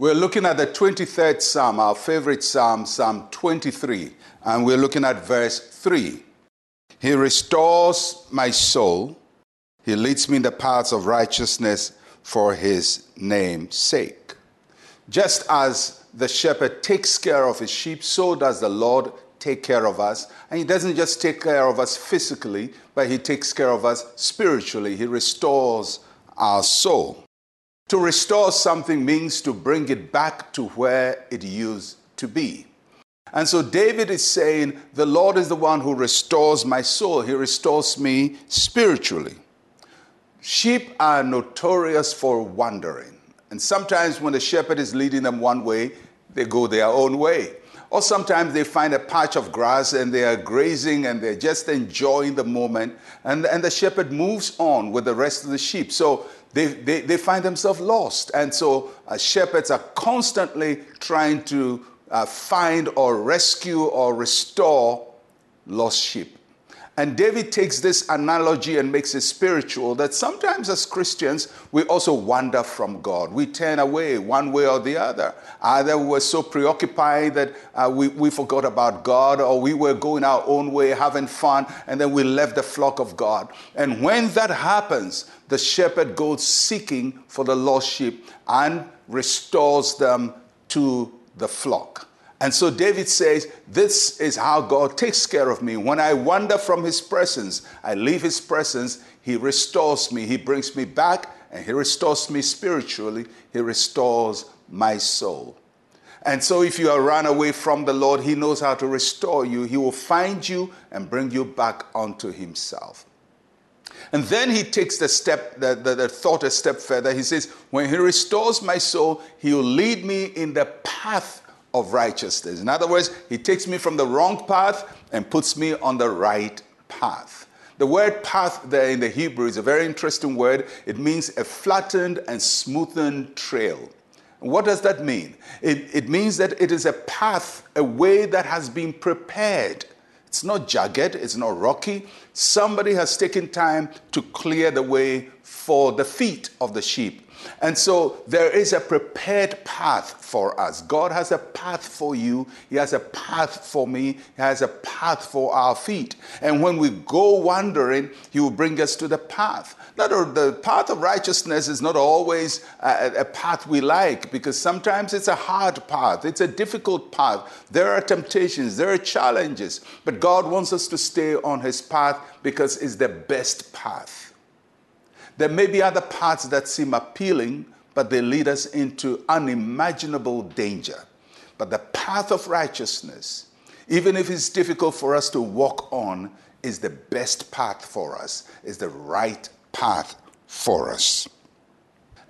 We're looking at the 23rd Psalm, our favorite Psalm, Psalm 23, and we're looking at verse 3. He restores my soul, He leads me in the paths of righteousness for His name's sake. Just as the shepherd takes care of his sheep, so does the Lord take care of us. And He doesn't just take care of us physically, but He takes care of us spiritually. He restores our soul. To restore something means to bring it back to where it used to be. And so David is saying, The Lord is the one who restores my soul. He restores me spiritually. Sheep are notorious for wandering. And sometimes when the shepherd is leading them one way, they go their own way. Or sometimes they find a patch of grass and they are grazing and they're just enjoying the moment. And, and the shepherd moves on with the rest of the sheep. So they, they, they find themselves lost. And so uh, shepherds are constantly trying to uh, find or rescue or restore lost sheep. And David takes this analogy and makes it spiritual that sometimes as Christians, we also wander from God. We turn away one way or the other. Either we were so preoccupied that uh, we, we forgot about God, or we were going our own way, having fun, and then we left the flock of God. And when that happens, the shepherd goes seeking for the lost sheep and restores them to the flock. And so David says, This is how God takes care of me. When I wander from his presence, I leave his presence, he restores me. He brings me back and he restores me spiritually. He restores my soul. And so if you are run away from the Lord, he knows how to restore you. He will find you and bring you back unto himself. And then he takes the step, the, the, the, thought a step further. He says, When he restores my soul, he will lead me in the path of righteousness. In other words, he takes me from the wrong path and puts me on the right path. The word path there in the Hebrew is a very interesting word. It means a flattened and smoothened trail. what does that mean? It, it means that it is a path, a way that has been prepared. It's not jagged, it's not rocky. Somebody has taken time to clear the way for the feet of the sheep and so there is a prepared path for us. God has a path for you, He has a path for me, He has a path for our feet. And when we go wandering, He will bring us to the path. Not the path of righteousness is not always a, a path we like because sometimes it's a hard path, it's a difficult path. There are temptations, there are challenges, but God wants us to stay on His path because it's the best path. There may be other paths that seem appealing, but they lead us into unimaginable danger. But the path of righteousness, even if it's difficult for us to walk on, is the best path for us, is the right path for us.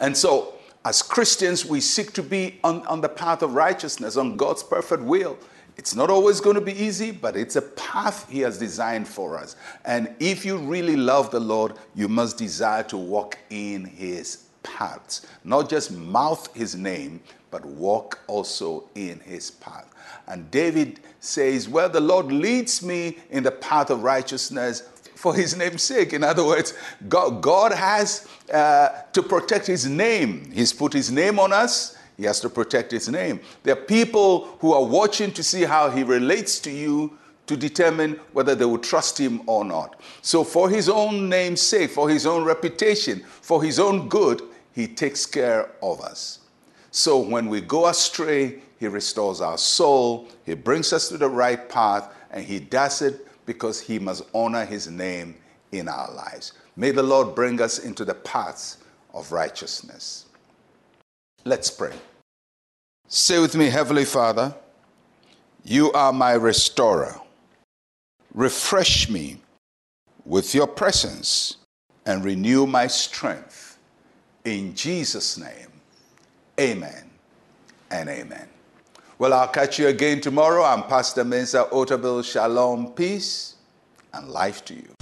And so, as Christians, we seek to be on, on the path of righteousness, on God's perfect will. It's not always going to be easy, but it's a path He has designed for us. And if you really love the Lord, you must desire to walk in His paths. Not just mouth His name, but walk also in His path. And David says, Well, the Lord leads me in the path of righteousness for his name's sake. In other words, God, God has uh, to protect his name. He's put his name on us, he has to protect his name. There are people who are watching to see how he relates to you to determine whether they will trust him or not. So, for his own name's sake, for his own reputation, for his own good, he takes care of us. So, when we go astray, he restores our soul, he brings us to the right path, and he does it because he must honor his name in our lives. May the Lord bring us into the paths of righteousness. Let's pray. Say with me, Heavenly Father, you are my restorer. Refresh me with your presence and renew my strength. In Jesus' name, amen and amen. Well, I'll catch you again tomorrow. I'm Pastor Mensa Otabil. Shalom, peace, and life to you.